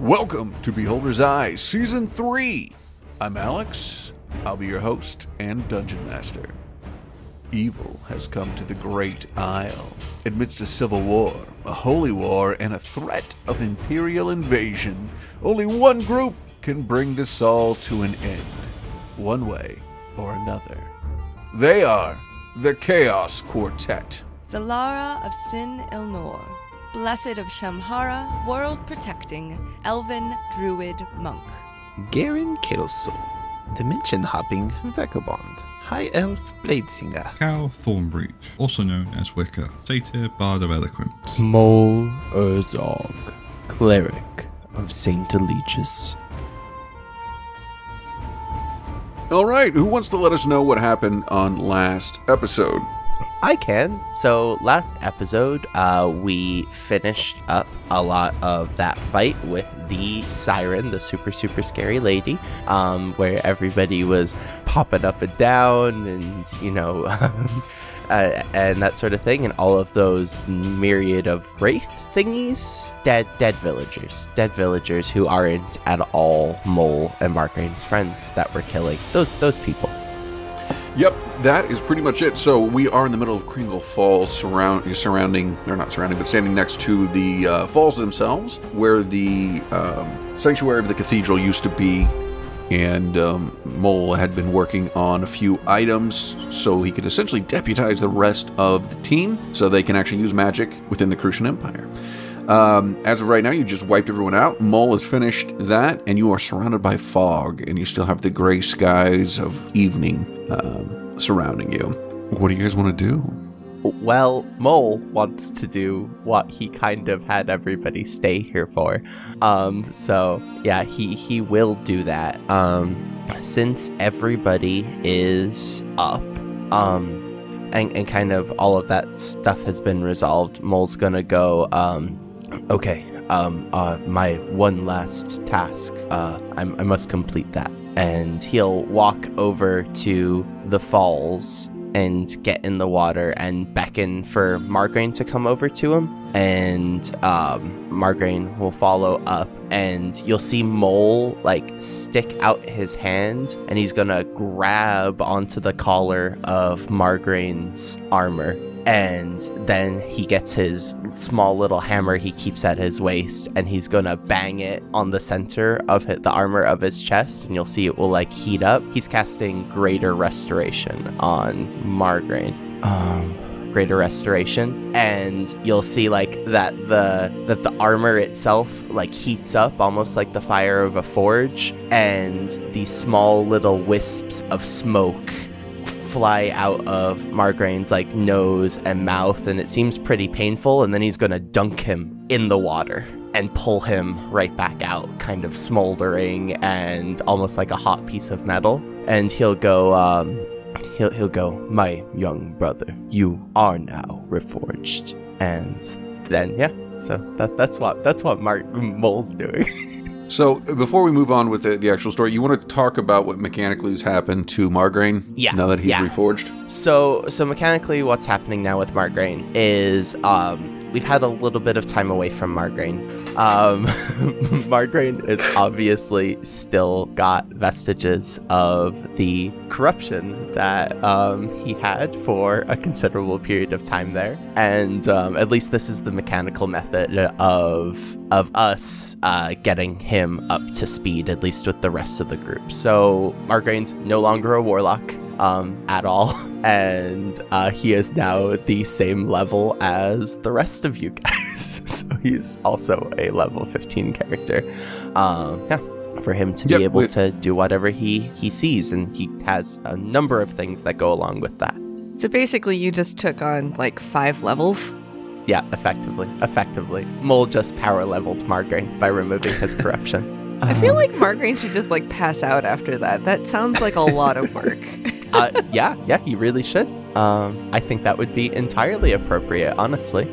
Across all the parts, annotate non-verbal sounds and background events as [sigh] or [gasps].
Welcome to Beholder's Eye Season 3. I'm Alex. I'll be your host and dungeon master. Evil has come to the Great Isle. Amidst a civil war, a holy war, and a threat of imperial invasion, only one group can bring this all to an end, one way or another. They are the Chaos Quartet. Zalara of Sin Ilnor, Blessed of Shamhara, world protecting, elven druid monk. Garen Kelso, Dimension Hopping Vagabond, High Elf Bladesinger, Cal Thornbreach, also known as Wicca, Satyr Bard of Eloquence. Mole Urzog, Cleric of Saint Eligius. All right, who wants to let us know what happened on last episode? I can. So last episode, uh, we finished up a lot of that fight with the siren, the super super scary lady, um, where everybody was popping up and down, and you know, [laughs] uh, and that sort of thing, and all of those myriad of wraith thingies, dead dead villagers, dead villagers who aren't at all Mole and Margarine's friends that were killing those those people. Yep, that is pretty much it. So we are in the middle of Kringle Falls, surround, surrounding, or not surrounding, but standing next to the uh, falls themselves, where the um, sanctuary of the cathedral used to be. And um, Mole had been working on a few items so he could essentially deputize the rest of the team so they can actually use magic within the Crucian Empire. Um, as of right now, you just wiped everyone out. Mole has finished that, and you are surrounded by fog, and you still have the gray skies of evening um, surrounding you. What do you guys want to do? Well, Mole wants to do what he kind of had everybody stay here for. Um, so yeah, he he will do that. Um, since everybody is up, um, and and kind of all of that stuff has been resolved, Mole's gonna go. Um, okay. Um, uh, my one last task. Uh, I'm, I must complete that, and he'll walk over to the falls and get in the water and beckon for Margraine to come over to him. And um, Margraine will follow up, and you'll see Mole like stick out his hand, and he's gonna grab onto the collar of Margraine's armor. And then he gets his small little hammer he keeps at his waist, and he's gonna bang it on the center of the armor of his chest, and you'll see it will like heat up. He's casting Greater Restoration on Margraine. Um, greater restoration and you'll see like that the that the armor itself like heats up almost like the fire of a forge and these small little wisps of smoke fly out of Margraine's like nose and mouth and it seems pretty painful and then he's to dunk him in the water and pull him right back out kind of smoldering and almost like a hot piece of metal and he'll go um he'll he'll go, "My young brother, you are now reforged." And then yeah, so that that's what that's what Mark Mole's doing. [laughs] So, before we move on with the, the actual story, you want to talk about what mechanically has happened to Margraine Yeah, now that he's yeah. reforged? so so mechanically, what's happening now with Margraine is um we've had a little bit of time away from Margraine. Um, [laughs] Margraine is obviously still got vestiges of the corruption that um, he had for a considerable period of time there, and um, at least this is the mechanical method of of us uh, getting him up to speed, at least with the rest of the group. So Margraine's no longer a warlock um, at all, [laughs] and uh, he is now the same level as the rest of you guys. [laughs] so he's also a level 15 character. Um, yeah, for him to Yep, be able we- to do whatever he he sees, and he has a number of things that go along with that. So basically, you just took on like five levels. Yeah, effectively, effectively, Mole just power leveled Margraine by removing his corruption. [laughs] I feel like Margarine should just like pass out after that. That sounds like a lot of work. [laughs] uh, yeah, yeah, he really should. Um, I think that would be entirely appropriate, honestly.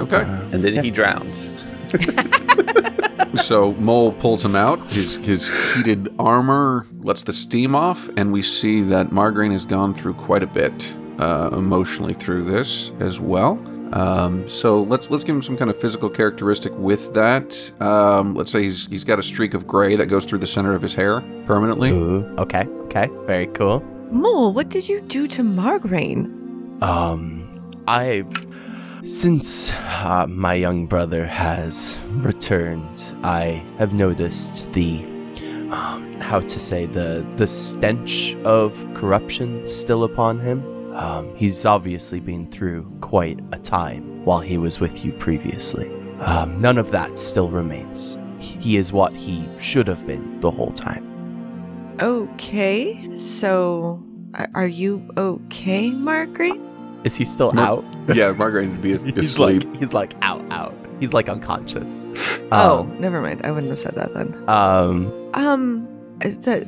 Okay. and then he drowns. so, Mole pulls him out. His, his heated armor lets the steam off, and we see that Margarine has gone through quite a bit uh, emotionally through this as well. Um, so let's let's give him some kind of physical characteristic with that. Um, let's say he's he's got a streak of gray that goes through the center of his hair permanently. Ooh, okay, okay, very cool. Mole, what did you do to Margraine? Um, I. Since uh, my young brother has returned, I have noticed the. Um, how to say the the stench of corruption still upon him. Um, he's obviously been through quite a time while he was with you previously. Um, none of that still remains. He is what he should have been the whole time. Okay, so are you okay, Margaret? Is he still No. out? Yeah, Margaret would be [laughs] as- he's like he's like out out. He's like unconscious. oh, Um, never mind. I wouldn't have said that then. um Um, is that.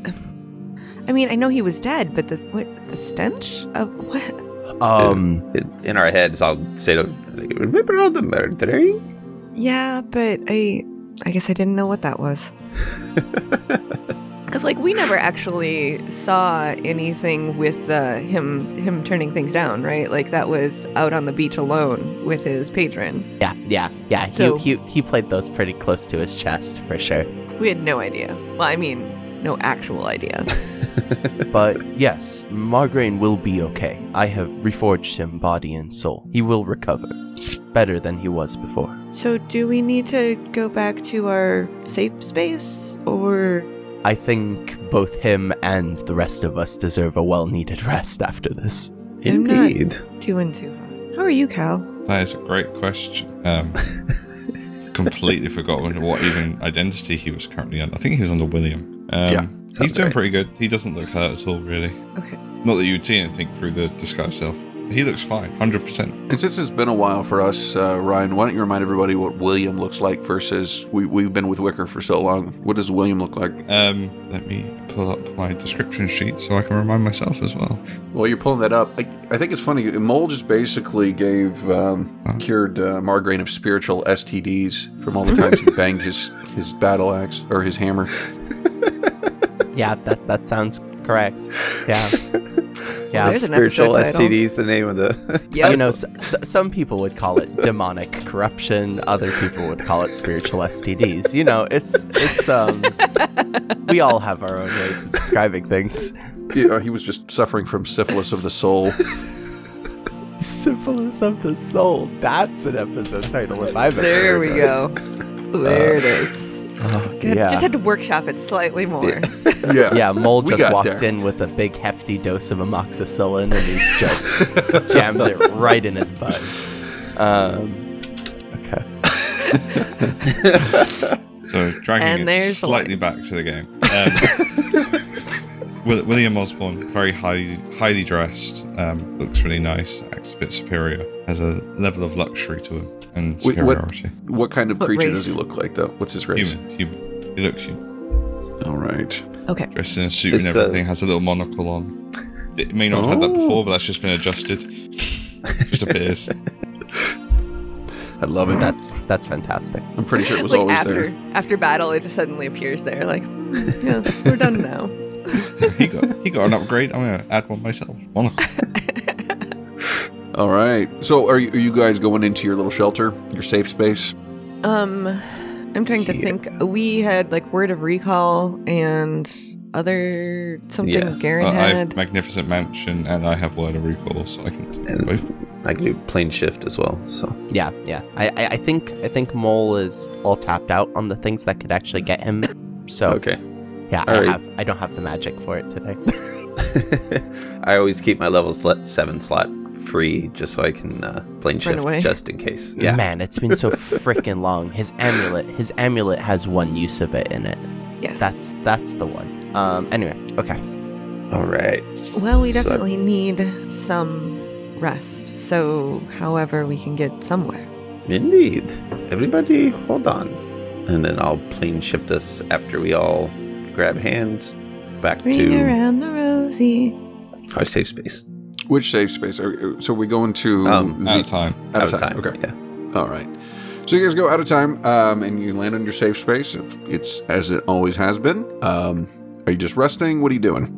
I mean, I know he was dead, but the what? The stench of what? um In- In our heads, I'll say remember all the murdering? Yeah, but I. I guess I didn't know what that was. [laughs] Because like we never actually saw anything with the him him turning things down, right? Like that was out on the beach alone with his patron. yeah, yeah, yeah. He, he he played those pretty close to his chest for sure. We had no idea. Well, I mean, no actual idea. [laughs] But yes, Margraine will be okay. I have reforged him body and soul. He will recover. Better than he was before. so, do we need to go back to our safe space, or I think both him and the rest of us deserve a well needed rest after this. Indeed. two and two? How are you, Cal? That is a great question. Um, [laughs] completely forgotten what even identity he was currently on. I think he was under William. Um, Yeah, he's doing right. pretty good. He doesn't look hurt at all, really. Okay. Not that you'd see anything through the disguise self. He looks fine, hundred percent. And since it's been a while for us, uh, Ryan, why don't you remind everybody what William looks like versus we, we've been with Wicker for so long. What does William look like? Um, let me pull up my description sheet so I can remind myself as well. Well, you're pulling that up. I, I think it's funny. Mole just basically gave um, cured uh, Margraine of spiritual STDs from all the times he [laughs] banged his his battle axe or his hammer. Yeah, that that sounds correct. Yeah. [laughs] Yeah. There's an Spiritual episode title. STD is the name of the. [laughs] Yeah. You know, s- s- some people would call it demonic corruption. Other people would call it spiritual STDs. You know, it's it's um, we all have our own ways of describing things. He, uh, he was just suffering from syphilis of the soul. Syphilis of the soul. That's an episode title if I've ever. There heard we one. go. There it is. Oh, yeah. Just had to workshop it slightly more. Yeah. [laughs] yeah, Mole We just walked there. in with a big hefty dose of amoxicillin and he's just [laughs] jammed it right in his butt. Um, okay. [laughs] So dragging And it there's the slightly back to the game. Um, William Osborne, very high, highly dressed, um, looks really nice, acts a bit superior, has a level of luxury to him and Wait, what- What kind of What creature race? does he look like, though? What's his race? Human, human. He looks human. All right. Okay. Dressed in a suit Is and the- everything, has a little monocle on. It may not have had that Oh. before, but that's just been adjusted. [laughs] just appears. I love it. That's that's fantastic. I'm pretty sure it was like always after there. after battle, it just suddenly appears there. Like, yes, we're done now. [laughs] he got he got an upgrade. I'm gonna add one myself. Monocle. [laughs] All right. So, are you, are you guys going into your little shelter, your safe space? Um, I'm trying to Yeah. think. We had like word of recall and other something Yeah. Garen Uh, I have had. magnificent mansion and I have word of recall, so I can do And- both. I can do plane shift as well. So Yeah, yeah. I, I I think I think Mole is all tapped out on the things that could actually get him. So okay. yeah, I Alright. have I don't have the magic for it today. [laughs] [laughs] I always keep my level sl- seven slot free just so I can uh, plane shift away. just in case. [laughs] Yeah. Man, it's been so [laughs] freaking long. His amulet, his amulet has one use of it in it. yes. That's that's the one. Um. Anyway, okay. All right. well, we So- definitely need some rest. So, however, we can get somewhere. Indeed. Everybody, hold on. And then I'll plane shift us after we all grab hands back Ring to around the rosy. our safe space. Which safe space? Are, so we go into Um, the- Out of time. out of time. Okay. Yeah. All right. So you guys go out of time, um, and you land on your safe space. It's as it always has been. Um, are you just resting? What are you doing?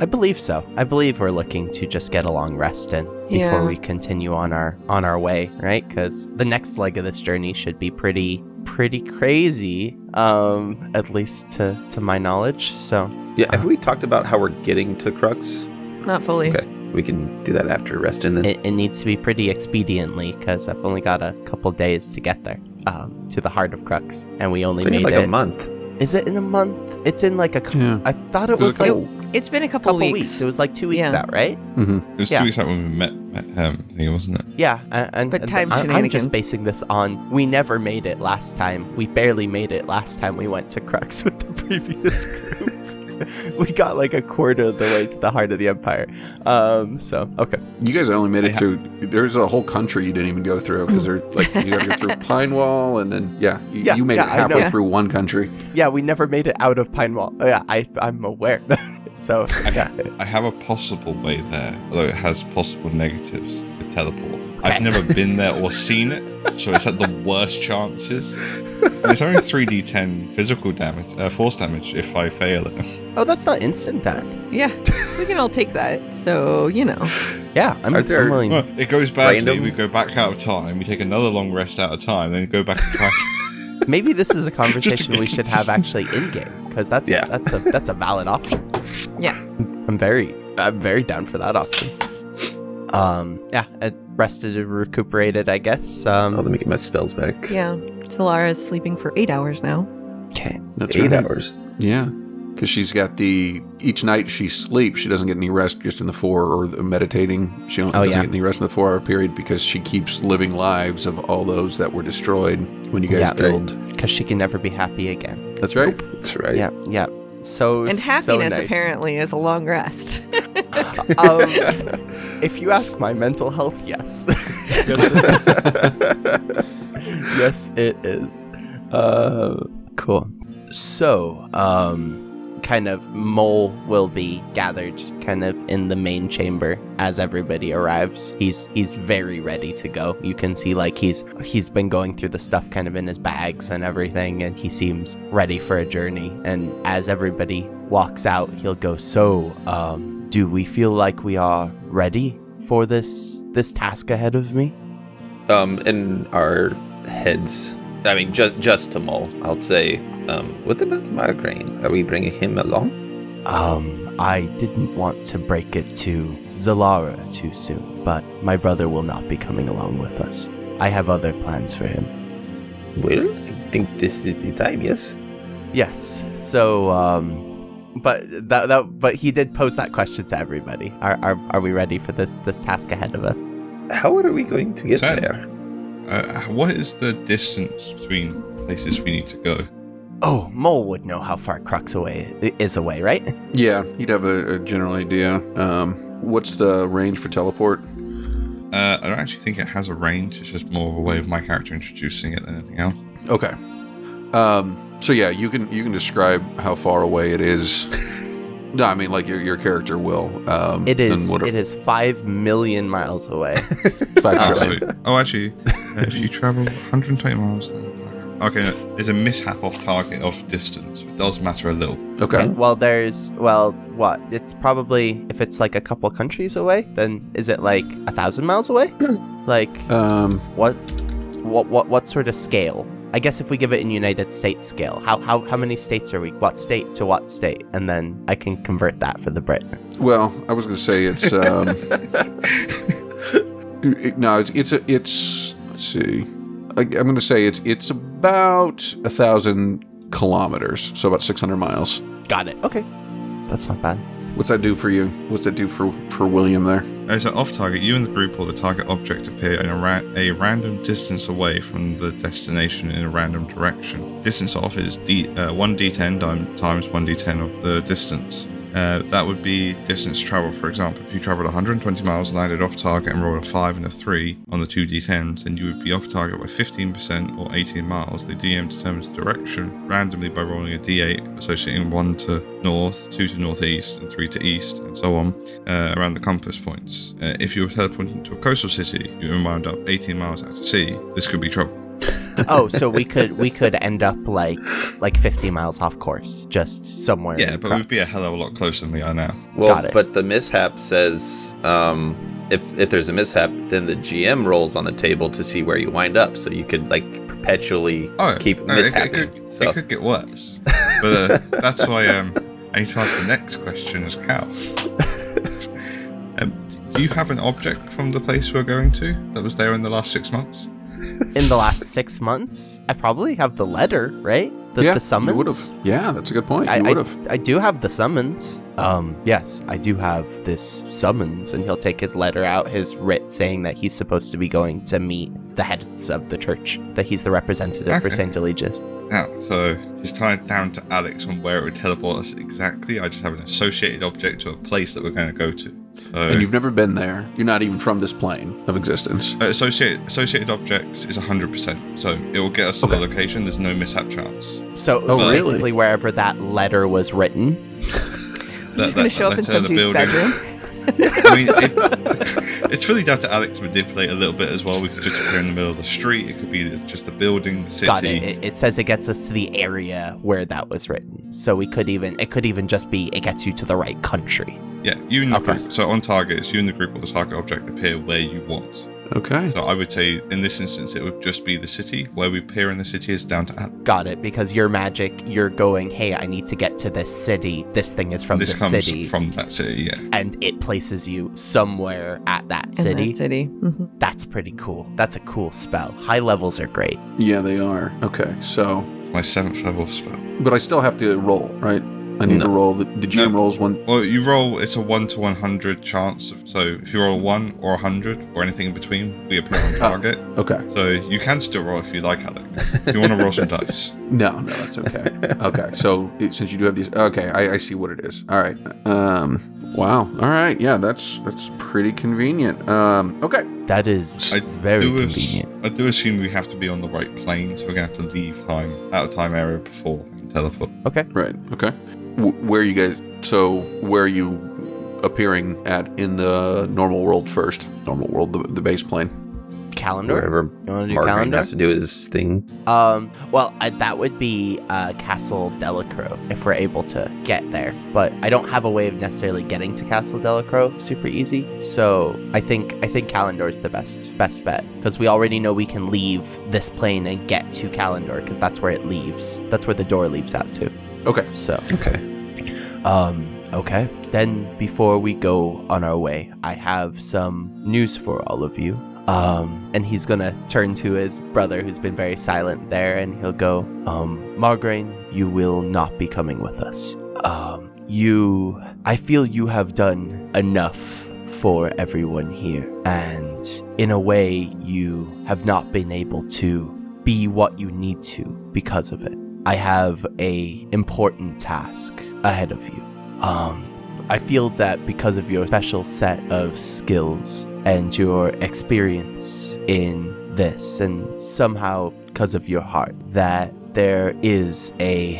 I believe so. I believe we're looking to just get a long rest in before Yeah. we continue on our on our way, right? Because the next leg of this journey should be pretty pretty crazy, um, at least to to my knowledge. So Yeah, have we talked about how we're getting to Crux? Not fully. Okay, we can do that after resting then. it, it needs to be pretty expediently because I've only got a couple days to get there, um, to the heart of Crux, and we only I think made like it. a month. Is it in a month? It's in like a. cou- Yeah. I thought it It was was like couple- It's been a couple, couple weeks. weeks. It was like two weeks Yeah. out, right? Mm-hmm. It was Yeah. two weeks out when we met, met um, thingy, wasn't it? Yeah, a- and, But and time I- I'm just basing this on we never made it last time. We barely made it last time we went to Crux [laughs] with the previous group. [laughs] we got like a quarter of the way to the heart of the empire. Um, so okay, You guys only made I it ha- through. There's a whole country you didn't even go through because they're like you got to go through [laughs] Pine Wall and then yeah, you, Yeah, you made yeah, it halfway know. through one country. yeah, we never made it out of Pine Wall. Oh, yeah, I I'm aware. [laughs] so yeah, I have a possible way there, although it has possible negatives with teleport. Okay. I've never been there or seen it, so it's at the worst chances. And it's only 3d10 physical damage, uh, force damage if I fail it. oh, that's not instant death. Yeah, we can all take that. So you know, Yeah, I'm, Are there- I'm willing. Well, it goes badly, Random? we go back out of time, we take another long rest out of time, then go back and try. [laughs] Maybe this is a conversation we should have actually in game because that's Yeah. that's a that's a valid option. Yeah. I'm very I'm very down for that option. Um, yeah, I rested and recuperated, I guess. Oh, Um, let me get my spells back. yeah, Zalara's sleeping for eight hours now. okay. That's Eight right. hours. Yeah, because she's got the each night she sleeps, she doesn't get any rest just in the four or the meditating. She don't, Oh, doesn't yeah. get any rest in the four hour period because she keeps living lives of all those that were destroyed when you guys Yeah. killed. Because she can never be happy again. That's right. That's right. Yeah, yeah. So And so happiness nice. apparently is a long rest. [laughs] um, if you ask my mental health, yes. [laughs] yes, it is. Uh, cool. So, um, kind of mole will be gathered kind of in the main chamber as everybody arrives. He's he's very ready to go. You can see like he's he's been going through the stuff kind of in his bags and everything and he seems ready for a journey. And as everybody walks out, he'll go, "So, um, do we feel like we are ready for this this task ahead of me?" Um, in our heads, I mean, just just to Mole, I'll say, um, what about Margraine? Are we bringing him along? Um, I didn't want to break it to Zalara too soon, but my brother will not be coming along with us. I have other plans for him. Well, I think this is the time. Yes. Yes. So, um, but that, that but he did pose that question to everybody. Are, are are we ready for this this task ahead of us? How are we going to get So- there? Uh, what is the distance between places we need to go? Oh, Mole would know how far Crux away is away, right? Yeah, you'd have a, a general idea. Um, what's the range for teleport? Uh, I don't actually think it has a range. It's just more of a way of my character introducing it than anything else. Okay. Um, so yeah, you can you can describe how far away it is. [laughs] no, I mean like your your character will. Um, It is. and what- It is five million miles away. [laughs] five Oh, trillion. sweet. Oh, actually, uh, if you travel 120 miles, okay, there's a mishap off target of distance. It does matter a little. Okay. Well, there's well, what? It's probably if it's like a couple countries away, then is it like a thousand miles away? [clears throat] like Um, what? What? What? What sort of scale? I guess if we give it in United States scale, how how how many states are we? What state to what state? And then I can convert that for the Brit. well, I was going to say it's. Um, [laughs] it- no, it's it's a, it's. Let's see. I, I'm going to say it's it's about a thousand kilometers, so about six hundred miles. Got it. Okay, that's not bad. What's that do for you? What's that do for for William there? As an off target, you and the group or the target object appear in a, ra- a random distance away from the destination in a random direction. Distance off is D- uh, 1d10 dim- times 1d10 of the distance. Uh, that would be distance traveled. For example, if you traveled 120 miles, landed off target, and rolled a 5 and a 3 on the two d10s, then you would be off target by 15% or 18 miles. The DM determines the direction randomly by rolling a d8, associating 1 to north, 2 to northeast, and 3 to east, and so on uh, around the compass points. Uh, if you were teleported to a coastal city, you would wind up 18 miles out to sea. This could be trouble. Oh, so we could we could end up like like 50 miles off course, just somewhere. Yeah, in but we'd be a hell of a lot closer than we are now. Well, Got it. but the mishap says um, if if there's a mishap, then the GM rolls on the table to see where you wind up, so you could like perpetually Oh, keep no, it, it could, so it could get worse. But uh, [laughs] that's why um, I need to ask the next question as Cal. [laughs] um, do you have an object from the place we're going to that was there in the last six months? In the last six months. I probably have the letter, right? The, yeah, the summons. You would have. Yeah, that's a good point. I, you would have. I do have the summons. Um, yes, I do have this summons, and he'll take his letter out, his writ saying that he's supposed to be going to meet the heads of the church, that he's the representative for Saint Eligius. Now, so it's kind of down to Alex on where it would teleport us exactly. I just have an associated object to a place that we're going to go to. So, And you've never been there. You're not even from this plane of existence. uh, associated associated objects is 100%. So it will get us to the location. There's no mishap chance. So, Oh, so really? basically, wherever that letter was written, He's gonna show up in letter, some dude's building. bedroom. [laughs] I mean, it, it's really down to Alex to manipulate a little bit as well. We could just appear in the middle of the street. It could be just the building, the city. got it. it. It says it gets us to the area where that was written. So we could even, it could even just be, it gets you to the right country. Yeah, you and the Okay. group. So on target, it's you and the group or the target object appear where you want. Okay. So I would say in this instance, it would just be the city. Where we appear in the city is down to Alex. Got it. Because your magic, you're going, hey, I need to get to this city. This thing is from this the comes city. from that city, yeah. and it places you somewhere at that In city. that city. Mhm. That's pretty cool. That's a cool spell. High levels are great. Yeah, they are. Okay, so. My seventh level spell. But I still have to roll, right? I need No. to roll. The, the GM No. rolls one. Well, you roll, it's a 1 to 100 chance. So if you roll 1 or a 100 or anything in between, we appear on [laughs] target. Okay. So you can still roll if you like, Alec. If you want to roll some [laughs] dice. No, no, that's okay. okay, so it, since you do have these, okay, I, I see what it is. All right. Um. Wow. All right. Yeah, that's that's pretty convenient. Um. Okay. That is I very do ass- convenient. I do assume we have to be on the right plane, so we're going to have to leave time, out of time area before we can teleport. Okay. Right. Okay. W- where are you guys? So where are you appearing at in the normal world first? Normal world, the, the base plane. Kalendor? wherever You want to do Margaret Kalendor? has to do his thing. Um, well, I, that would be uh, Castle Delacroix if we're able to get there. But I don't have a way of necessarily getting to Castle Delacroix super easy. So I think I think Kalendor is the best best bet because we already know we can leave this plane and get to Kalendor because that's where it leaves. That's where the door leaves out to. Okay. So Okay. um, okay. Then before we go on our way, I have some news for all of you. Um, and he's gonna turn to his brother who's been very silent there and he'll go, um, Margraine, you will not be coming with us. Um, you, I feel you have done enough for everyone here. And in a way, you have not been able to be what you need to because of it. I have a important task ahead of you. Um, I feel that because of your special set of skills and your experience in this, and somehow because of your heart, that there is a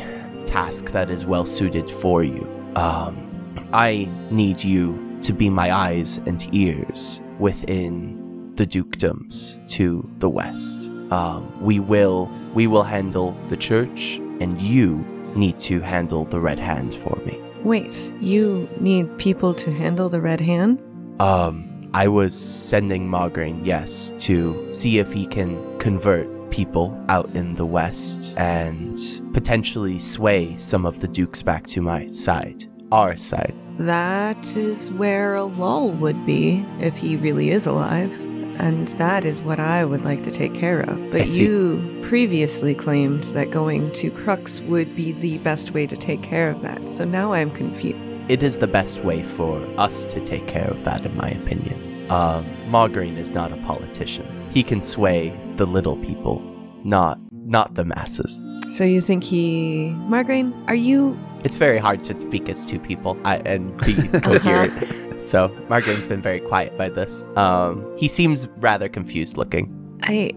task that is well suited for you. Um, I need you to be my eyes and ears within the dukedoms to the west. Um, we will we will handle the church, and you need to handle the red hand for me. Wait, you need people to handle the red hand? Um, I was sending Margraine, yes, to see if he can convert people out in the west and potentially sway some of the dukes back to my side, our side. That is where Alal would be if he really is alive. And that is what I would like to take care of. But you previously claimed that going to Crux would be the best way to take care of that. So now I'm confused. It is the best way for us to take care of that, in my opinion. Um, Margraine is not a politician. He can sway the little people, not not the masses. So you think he. Margraine, are you. It's very hard to speak as two people I, and be [laughs] coherent. So Margraine's been very quiet by this. Um, he seems rather confused looking. I.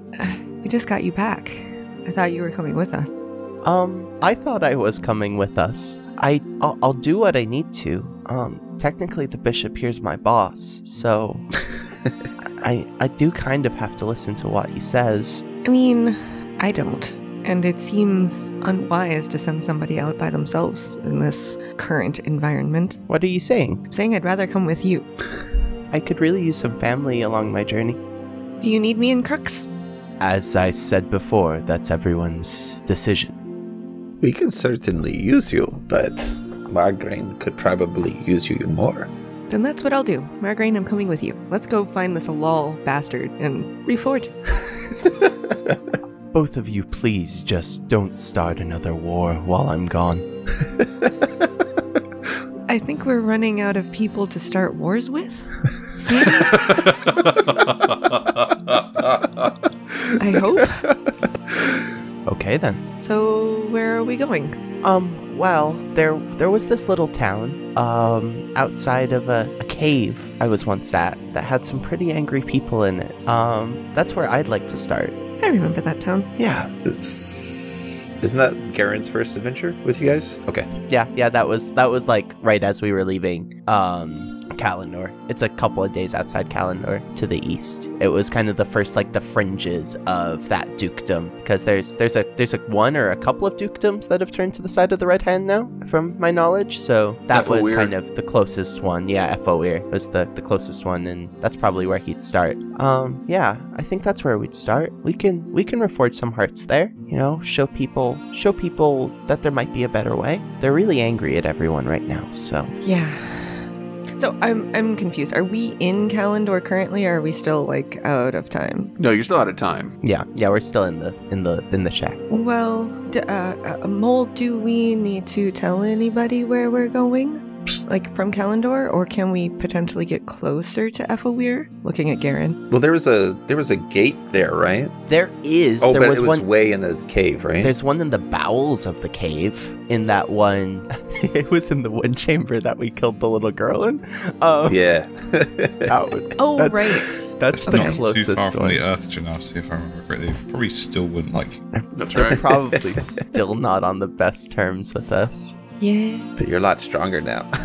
We just got you back. I thought you were coming with us. Um, I thought I was coming with us. I, I'll, I'll do what I need to. Um, technically, the bishop here's my boss, so [laughs] I, I do kind of have to listen to what he says. I mean, I don't. And it seems unwise to send somebody out by themselves in this current environment. What are you saying? Saying I'd rather come with you. I could really use some family along my journey. Do you need me in Crux? As I said before, that's everyone's decision. We can certainly use you, but Margraine could probably use you more. Then that's what I'll do. Margraine, I'm coming with you. Let's go find this Alal bastard and reforge. [laughs] Both of you, please just don't start another war while I'm gone. [laughs] I think we're running out of people to start wars with. [laughs] I hope. Okay then. So, where are we going? Um, well, there there was this little town, um, outside of a, a cave I was once at that had some pretty angry people in it. Um, that's where I'd like to start. I remember that town. Yeah. It's, isn't that Garen's first adventure with you guys? Okay. Yeah, yeah, that was that was like right as we were leaving um Kalendor. It's a couple of days outside Kalendor to the east. It was kind of the first like the fringes of that dukedom because there's there's a there's a one or a couple of dukedoms that have turned to the side of the red hand now from my knowledge. So that was kind of the closest one. Yeah, Foir was the the closest one and that's probably where he'd start. Um yeah, I think that's where we'd start. We can we can reforge some hearts there, you know, show people show people that there might be a better way. They're really angry at everyone right now. So, Yeah. So I'm I'm confused. Are we in Kalendor currently, or are we still like out of time? No, you're still out of time. yeah, yeah, we're still in the in the in the shack. Well, d- uh, uh, Mole, do we need to tell anybody where we're going? Like from Kalendor, or can we potentially get closer to Ethelweir? Looking at Garen. Well, there was a there was a gate there, right? There is oh, there but was, it was one way in the cave, right? There's one in the bowels of the cave. In that one, [laughs] it was in the one chamber that we killed the little girl in. Um, yeah. [laughs] that was- [laughs] Oh, That's- right. that's It's the Okay. not too closest far from one. the Earth Genasi, if I remember correctly. They probably still wouldn't like. That's right. probably still not on the best terms with us. Yeah. but you're a lot stronger now. [laughs]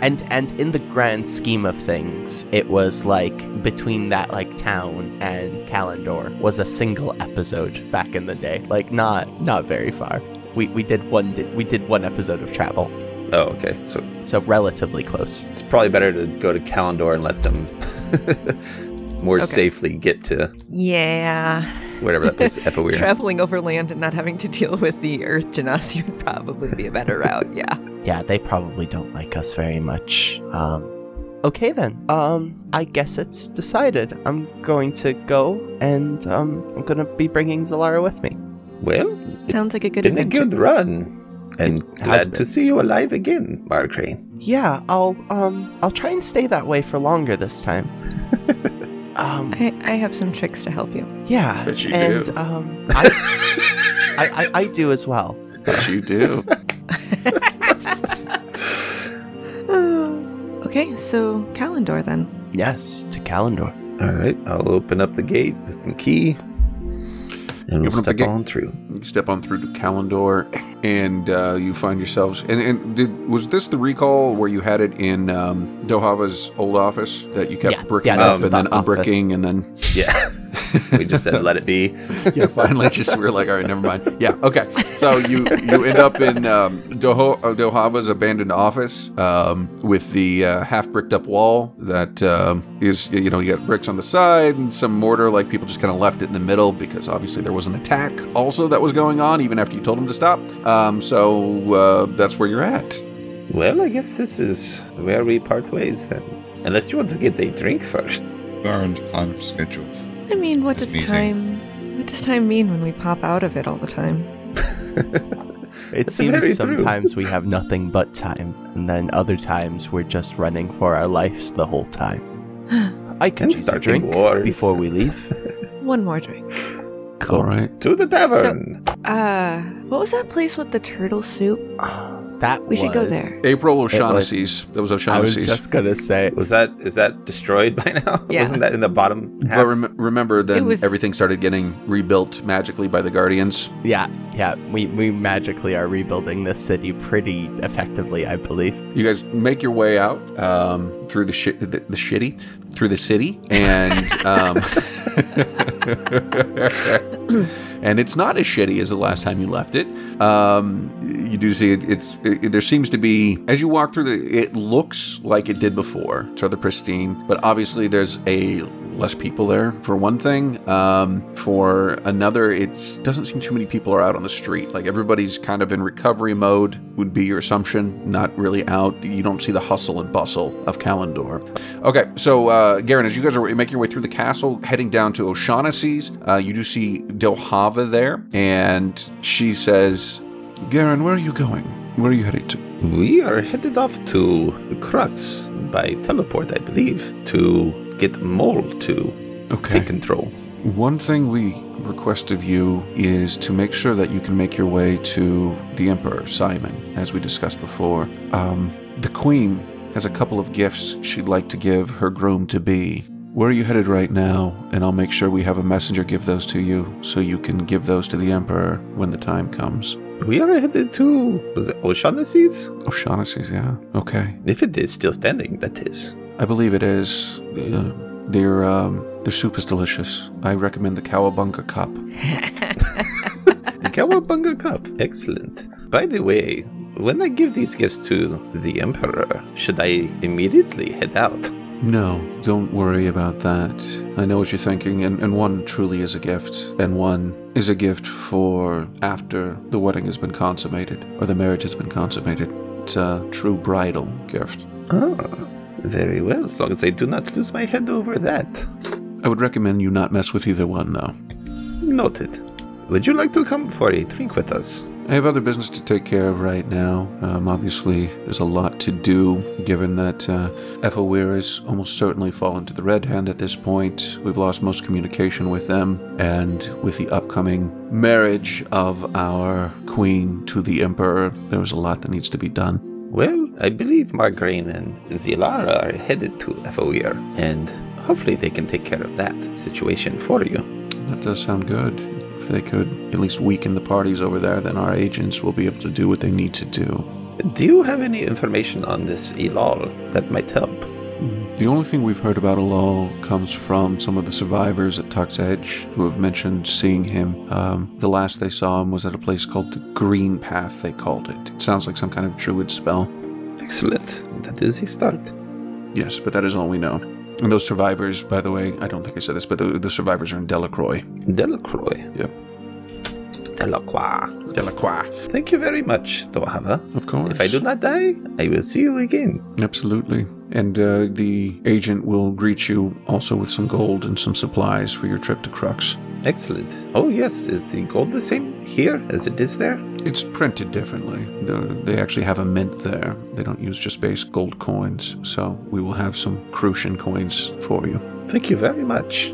And and in the grand scheme of things, it was like between that like town and Kalendor was a single episode back in the day. Like not not very far. We we did one di- we did one episode of travel, oh, okay. So so relatively close. it's probably better to go to Kalendor and let them [laughs] more Okay. safely get to Yeah. Whatever that place, Ethelweir. Traveling overland and not having to deal with the Earth Genasi would probably be a better route. Yeah. Yeah, they probably don't like us very much. Um Okay then. Um I guess it's decided. I'm going to go and um I'm going to be bringing Zalara with me. well, it's Sounds like a good been a good run. And It glad to see you alive again, Margraine. Yeah, I'll um I'll try and stay that way for longer this time. [laughs] um I, I have some tricks to help you. yeah, Bet you and do. um [laughs] I, I, I I do as well. Yes, you do. [laughs] okay, so Kalendor then. Yes, to Kalendor. All right, I'll open up the gate with some key, and we'll open step on through. You step on through to Kalendor, and uh, you find yourselves. And, and did was this the recall where you had it in um, Dohava's old office that you kept Yeah, bricking yeah, up that's and then the office. unbricking and then Yeah, we just said let it be. [laughs] yeah, finally just we are like, all right, never mind. Yeah, okay. So you you end up in um, Doho, uh, Dohava's abandoned office um, with the uh, half bricked up wall that um, is you know you got bricks on the side and some mortar like people just kind of left it in the middle because obviously there was an attack also that was going on even after you told them to stop. Um, so uh, that's where you're at. Well, I guess this is where we part ways then. Unless you want to get a drink first. We are under time schedule. I mean, what does meeting. time what does time mean when we pop out of it all the time? [laughs] It That's seems sometimes we have nothing but time, and then other times we're just running for our lives the whole time. [gasps] I could And use a drink wars. before we leave. [laughs] One more drink. All right. To the tavern. Uh, what was that place with the turtle soup? [sighs] That We should go there. April It was- O'Shaughnessy's. That was I was O'Shaughnessy's. just gonna say. was that is that destroyed by now? [laughs] Yeah. Wasn't that in the bottom half? But rem- remember, then was- everything started getting rebuilt magically by the Guardians. Yeah, yeah. We we magically are rebuilding this city pretty effectively, I believe. You guys make your way out um, through the, shi- the the shitty through the city, and um, [laughs] [laughs] [clears throat] and it's not as shitty as the last time you left it. Um, you do see it, it's it, there seems to be as you walk through the it looks like it did before. It's rather pristine, but obviously there's a less people there for one thing. Um, for another, it doesn't seem too many people are out on the street. Like everybody's kind of in recovery mode, would be your assumption. Not really out. You don't see the hustle and bustle of Kalendor. Okay, so uh, Garen, as you guys are making your way through the castle, heading down to O'Shaughnessy's, uh, you do see Delhava there, and she says, "Garen, where are you going? Where are you headed to?" We are headed off to Crux by teleport, I believe, to get Mole to Okay. take control. One thing we request of you is to make sure that you can make your way to the Emperor, Simon, as we discussed before. Um, the Queen has a couple of gifts she'd like to give her groom to be. Where are you headed right now? And I'll make sure we have a messenger give those to you so you can give those to the Emperor when the time comes. We are headed to was it O'Shaughnessy's? O'Shaughnessy's, yeah. Okay. If it is still standing, that is. I believe it is. Uh, their, um, their soup is delicious. I recommend the Cowabunga cup. [laughs] The Cowabunga Cup. Excellent. By the way, when I give these gifts to the Emperor, should I immediately head out? No, don't worry about that. I know what you're thinking, and, and one truly is a gift, and one is a gift for after the wedding has been consummated, or the marriage has been consummated. It's a true bridal gift. Ah, very well, as long as I do not lose my head over that. I would recommend you not mess with either one, though. Noted. Would you like to come for a drink with us? I have other business to take care of right now. Um, obviously, there's a lot to do, given that uh, Ethelweir has almost certainly fallen to the Red Hand at this point. We've lost most communication with them, and with the upcoming marriage of our queen to the Emperor, there was a lot that needs to be done. Well, I believe Margraine and Zalara are headed to Ethelweir, and hopefully they can take care of that situation for you. That does sound good. If they could at least weaken the parties over there, then our agents will be able to do what they need to do. Do you have any information on this Elal that might help? The only thing we've heard about Alal comes from some of the survivors at Tuck's Edge who have mentioned seeing him. Um, the last they saw him was at a place called the Green Path, they called it. It sounds like some kind of druid spell. Excellent. That is a start. Yes, but that is all we know. And those survivors, by the way, I don't think I said this, but the, the survivors are in Delacroix. Delacroix. Yep. Delacroix. Delacroix. Thank you very much, Dohava. Of course. If I do not die, I will see you again. Absolutely. And uh, the agent will greet you also with some gold and some supplies for your trip to Crux. Excellent. Oh, yes. Is the gold the same here as it is there? It's printed differently. The- They actually have a mint there. They don't use just base gold coins. So we will have some Crucian coins for you. Thank you very much.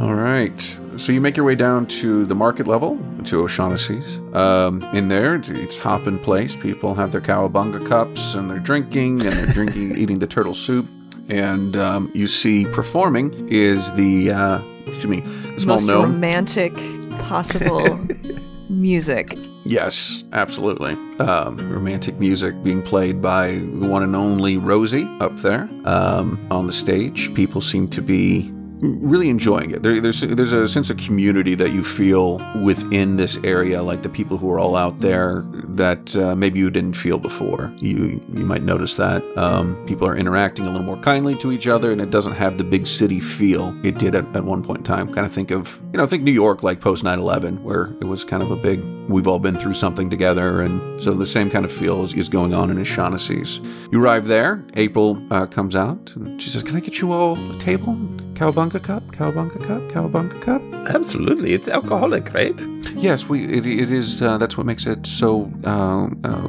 All right. So you make your way down to the market level, to O'Shaughnessy's. Um, in there, it's, it's hopping place. People have their cowabunga cups and they're drinking and they're drinking, [laughs] eating the turtle soup. And um, you see performing is the, uh, excuse me, the small Most gnome. romantic possible [laughs] music. Yes, absolutely. Um, romantic music being played by the one and only Rosie up there um, on the stage. People seem to be really enjoying it. There, there's there's a sense of community that you feel within this area, like the people who are all out there that uh, maybe you didn't feel before. You you might notice that um, people are interacting a little more kindly to each other, and it doesn't have the big city feel it did at, at one point in time. Kind of think of you know think New York like post 9/11, where it was kind of a big we've all been through something together, and so the same kind of feel is, is going on in O'Shaughnessy's. You arrive there. April uh, comes out, and she says, "Can I get you all a table?" Cowabunga cup, cowabunga cup, cowabunga cup. Absolutely. It's alcoholic, right? Yes, we. It, it is. Uh, that's what makes it so uh, uh,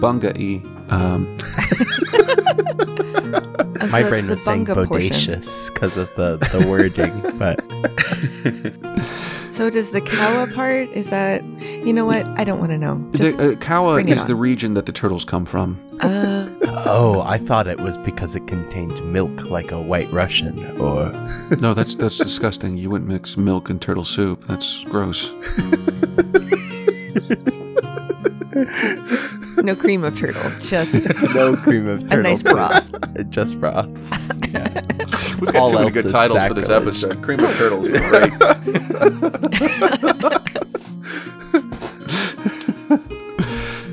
bunga-y. Um, And [laughs] My so brain it's was saying the bunga portion. bodacious because of the, the wording, but [laughs] So does the Kawa part? Is that you know what? I don't want to know. Just, the, uh, Kawa bring it is on. the region that the turtles come from. uh, oh, I thought it was because it contained milk like a white Russian or [laughs] No, that's that's disgusting. You wouldn't mix milk and turtle soup. That's gross. no cream of turtle, just [laughs] no cream of turtle. a turtle. nice soup. broth. [laughs] Just broth. Yeah. We've got All too many else good is titles for this sacrilege. episode. Cream of turtles, is great.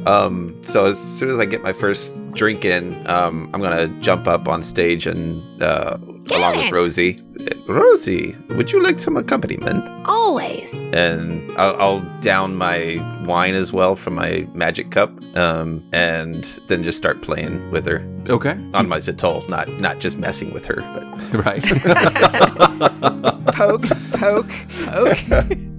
Um, so as soon as I get my first drink in, um, I'm gonna jump up on stage and uh, along with Rosie. Rosie, would you like some accompaniment? Always. And I'll, I'll down my wine as well from my magic cup, um, and then just start playing with her Okay. on my zitol, not not just messing with her, but [laughs] Right. [laughs] Poke, poke, poke. [laughs]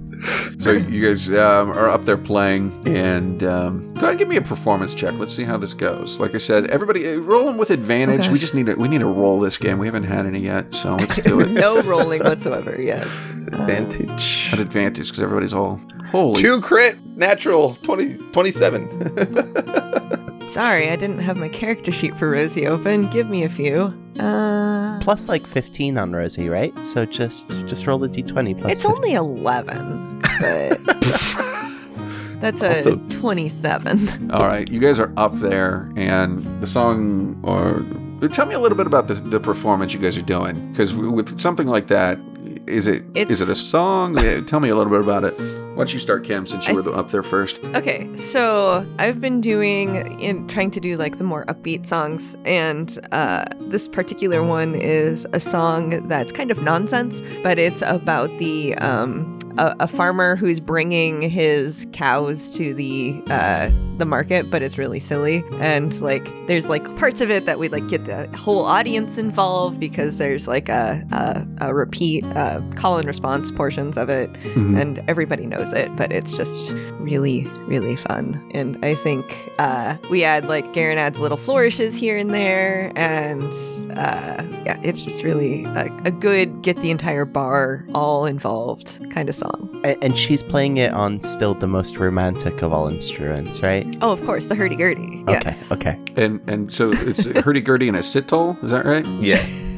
so you guys um, are up there playing, and um, go ahead and give me a performance check. Let's see how this goes. Like I said, everybody uh, rolling with advantage. Okay. We just need to we need to roll this game. We haven't had any yet, so let's do it [laughs] no rolling whatsoever. Yes. advantage. at advantage because everybody's all holy. Two crit, natural 20, 27. [laughs] Sorry, I didn't have my character sheet for Rosie open. Give me a few. Uh, Plus like 15 on Rosie, right? So just just roll the d20 plus it's 15. only 11, but [laughs] that's a Also- 27. All right, you guys are up there, and the song. Or tell me a little bit about the, the performance you guys are doing, because with something like that, is it is It's- it a song? Tell me a little bit about it. Why don't you start, Kim, since you I were the, up there first? Okay, so I've been doing in trying to do like the more upbeat songs, and uh, this particular one is a song that's kind of nonsense, but it's about the um, a, a farmer who's bringing his cows to the uh, the market, but it's really silly, and like there's like parts of it that we like get the whole audience involved because there's like a a, a repeat uh, call and response portions of it, Mhm. and everybody knows it, but it's just really, really fun. And I think uh, we add like Garen adds little flourishes here and there, and uh, yeah, it's just really a, a good get the entire bar all involved kind of song. A- and she's playing it on still the most romantic of all instruments, right? Oh, of course, the hurdy gurdy. Yes. Okay, okay. And and so it's a hurdy gurdy and a citole. Is that right? yeah, [laughs]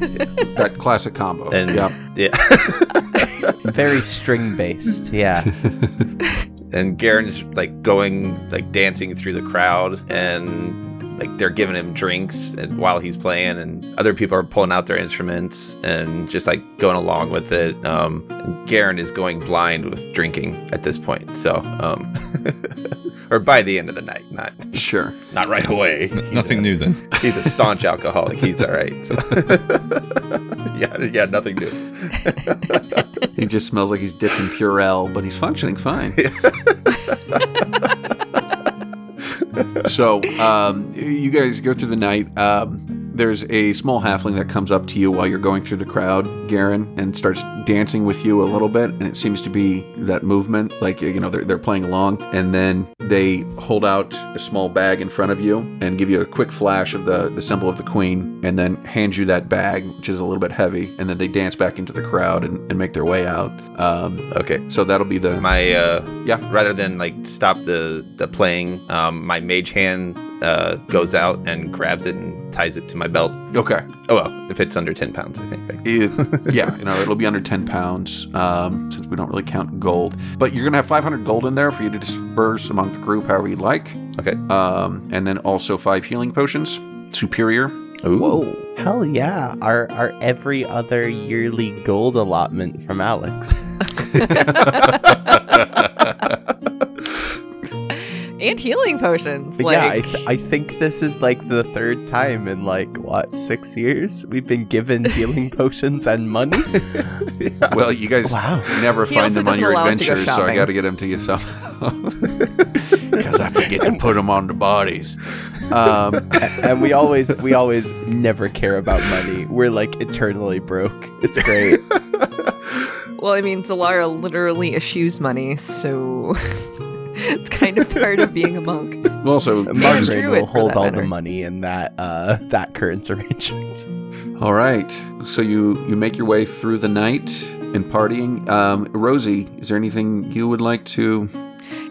That classic combo. and yeah. yeah. [laughs] Very string based, yeah. [laughs] and Garen's like going like dancing through the crowd and like they're giving him drinks and while he's playing and other people are pulling out their instruments and just like going along with it um and Garen is going blind with drinking at this point so um [laughs] or by the end of the night not Sure. not right away [laughs] Nothing new then. [laughs] he's a staunch alcoholic he's all right so yeah yeah nothing new He just smells like he's dipped in Purell, but he's functioning fine. So, um, you guys go through the night. Um, there's a small halfling that comes up to you while you're going through the crowd, Garen, and starts dancing with you a little bit. And it seems to be that movement, like, you know, they're, they're playing along. And then they hold out a small bag in front of you and give you a quick flash of the, the symbol of the queen, and then hand you that bag, which is a little bit heavy. And then they dance back into the crowd and, and make their way out. Um, okay so that'll be the. my uh Yeah. rather than like stop the the playing um my mage hand uh goes out and grabs it and ties it to my belt Okay. oh well if it's under 10 pounds i think? If, [laughs] yeah, you know, it'll be under 10 pounds um, since we don't really count gold. But you're going to have 500 gold in there for you to disperse among the group however you'd like. okay Um, and then also five healing potions, superior. Ooh. Whoa. Hell yeah. Our our every other yearly gold allotment from Alex. [laughs] [laughs] And healing potions. Like, yeah, I, th- I think this is like the third time in like what six years we've been given [laughs] healing potions and money. [laughs] Well, you guys Wow. never He find them on your allow us to go adventures, so I got to get them to you somehow. [laughs] Because I forget to put them on the bodies. Um, and we always we always never care about money. We're like eternally broke. It's great. well, I mean, Zalara literally eschews money, so [laughs] it's kind of part of being a monk. [laughs] also, Margraine Druid, will hold that all the money in that uh that current arrangement. [laughs] All right. So you you make your way through the night and partying. Um, Rosie, is there anything you would like to?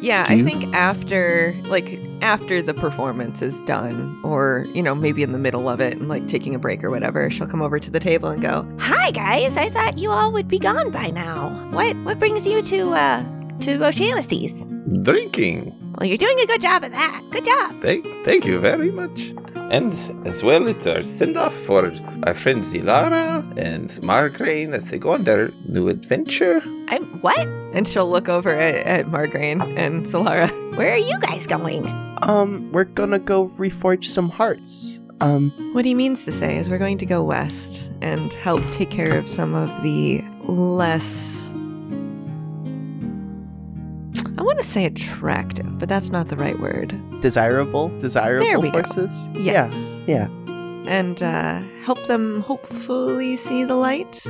Yeah, Do I think after like after the performance is done, or you know maybe in the middle of it and like taking a break or whatever, she'll come over to the table and go, Hi guys, I thought you all would be gone by now. What what brings you to uh to O'Shaughnessy's? Drinking Well, you're doing a good job of that. Good job. thank thank you very much And as well, it's our send off for our friend Zalara and Margraine as they go on their new adventure. I'm what? And she'll look over at, at Margraine and Zalara. Where are you guys going? Um, we're gonna go reforge some hearts. Um, What he means to say is we're going to go west and help take care of some of the less. I want to say attractive, but that's not the right word. desirable, desirable There we go. Yes. Yeah, And uh, help them hopefully see the light.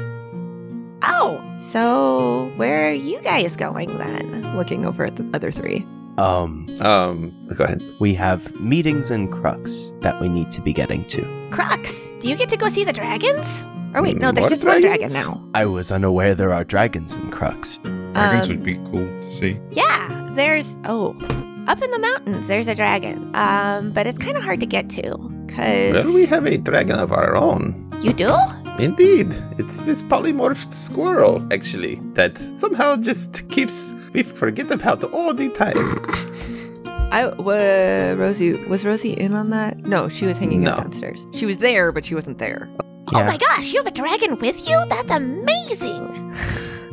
Oh, so where are you guys going then? Looking over at the other three. Um, Um, go ahead. we have meetings in Crux that we need to be getting to. Crux, do you get to go see the dragons? Or wait, no, More there's just one dragon now. I was unaware there are dragons in Crux. Dragons Um, would be cool to see. Yeah, there's oh, up in the mountains there's a dragon. Um, but it's kind of hard to get to cuz Well, we have a dragon of our own. You do? Indeed, it's this polymorphed squirrel, actually, that somehow just keeps we forget about all the time. [coughs] I wa Rosie was Rosie in on that? No, she was hanging out No. downstairs. She was there, but she wasn't there. Oh my gosh, you have a dragon with you? That's amazing.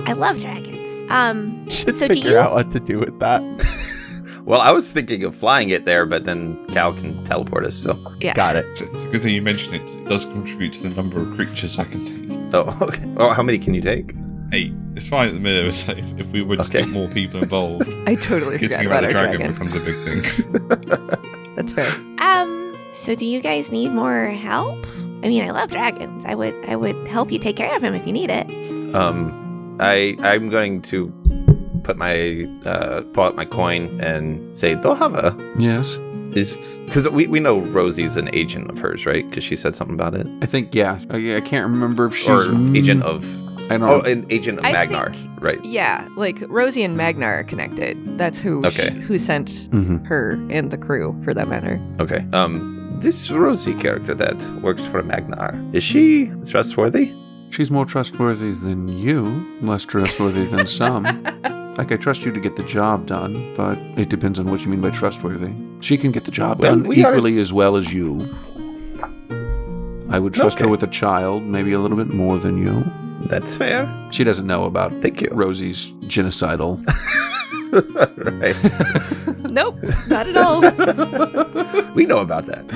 I love dragons. Um, [laughs] Should So do figure you- out what to do with that. [laughs] well, I was thinking of flying it there, but then Cal can teleport us, so. Yeah. Got it. It's, it's a good thing you mentioned it. It does contribute to the number of creatures I can take. Oh, [laughs] okay. Well, how many can you take? Eight. It's fine at the minute. So if, if we were to Okay. get more people involved, I totally good forgot thing about, about the dragon, dragon. becomes a big thing. That's fair. um, so do you guys need more help? I mean, I love dragons. I would I would help you take care of him if you need it. Um, I I'm going to put my uh pull out my coin and say Dohava Yes. is because we we know Rosie's an agent of hers, right? Because she said something about it, I think, yeah. I, I can't remember if she's. or agent of I don't oh, know. an agent of I Magnar, think- right? Yeah, like Rosie and Magnar are connected. That's who Okay. who sent Mhm. her and the crew, for that matter. Okay. Um, this Rosie character that works for Magnar is she trustworthy? She's more trustworthy than you, less trustworthy than some. [laughs] like, I trust you to get the job done, but it depends on what you mean by trustworthy. She can get the job Well, done we are- equally as well as you. I would trust her with a child, maybe a little bit more than you. That's fair. She doesn't know about Thank you. Rosie's genocidal. [laughs] right. [laughs] Nope, not at all. [laughs] we know about that. [laughs]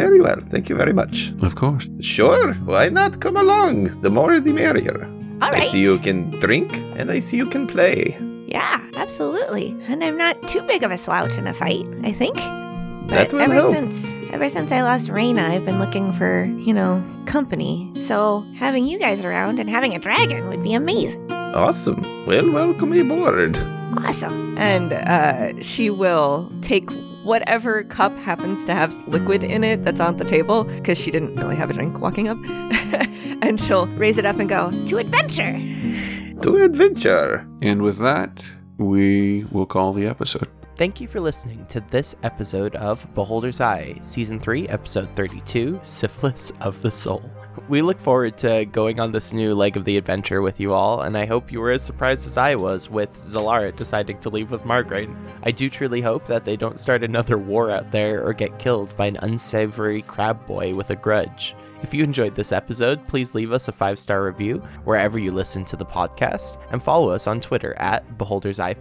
very well. Thank you very much. of course. Sure. Why not come along? The more the merrier. All I see you can drink, and I see you can play. Yeah, absolutely. And I'm not too big of a slouch in a fight, I think. That But will ever help. since ever since I lost Raina, I've been looking for, you know, company. So having you guys around and having a dragon would be amazing. Awesome. Well, welcome aboard. Awesome. and uh, she will take whatever cup happens to have liquid in it that's on the table because she didn't really have a drink walking up, [laughs] and she'll raise it up and go. To adventure. To adventure. And with that, we will call the episode. Thank you for listening to this episode of Beholder's Eye, Season 3, Episode 32 Syphilis of the Soul. We look forward to going on this new leg of the adventure with you all, and I hope you were as surprised as I was with Zalarit deciding to leave with Margraine. I do truly hope that they don't start another war out there or get killed by an unsavory crab boy with a grudge. If you enjoyed this episode, please leave us a five star review wherever you listen to the podcast and follow us on Twitter at Beholder's Eye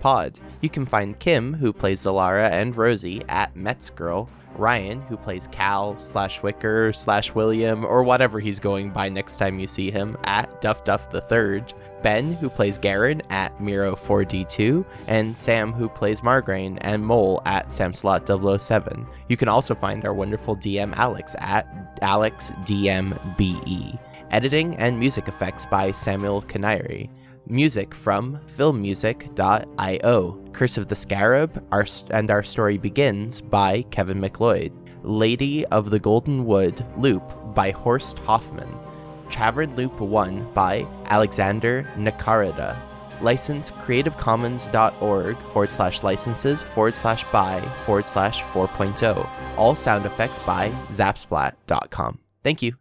You can find Kim, who plays Zalara, and Rosie at Metzgirl, Ryan, who plays Cal slash Wicker slash William, or whatever he's going by next time you see him, at Duff Duff the Third. Ben, who plays Garen at Miro4D2, and Sam, who plays Margraine, and Mole at Samslot007. You can also find our wonderful DM Alex at AlexDMBE. Editing and music effects by Samuel Canary. Music from filmmusic.io. Curse of the Scarab our, and Our Story Begins by Kevin MacLeod. Lady of the Golden Wood Loop by Horst Hoffman. Tavern Loop 1 by Alexander Nakarada. License creativecommons.org forward slash licenses forward slash by forward slash 4.0. All sound effects by zapsplat.com. Thank you.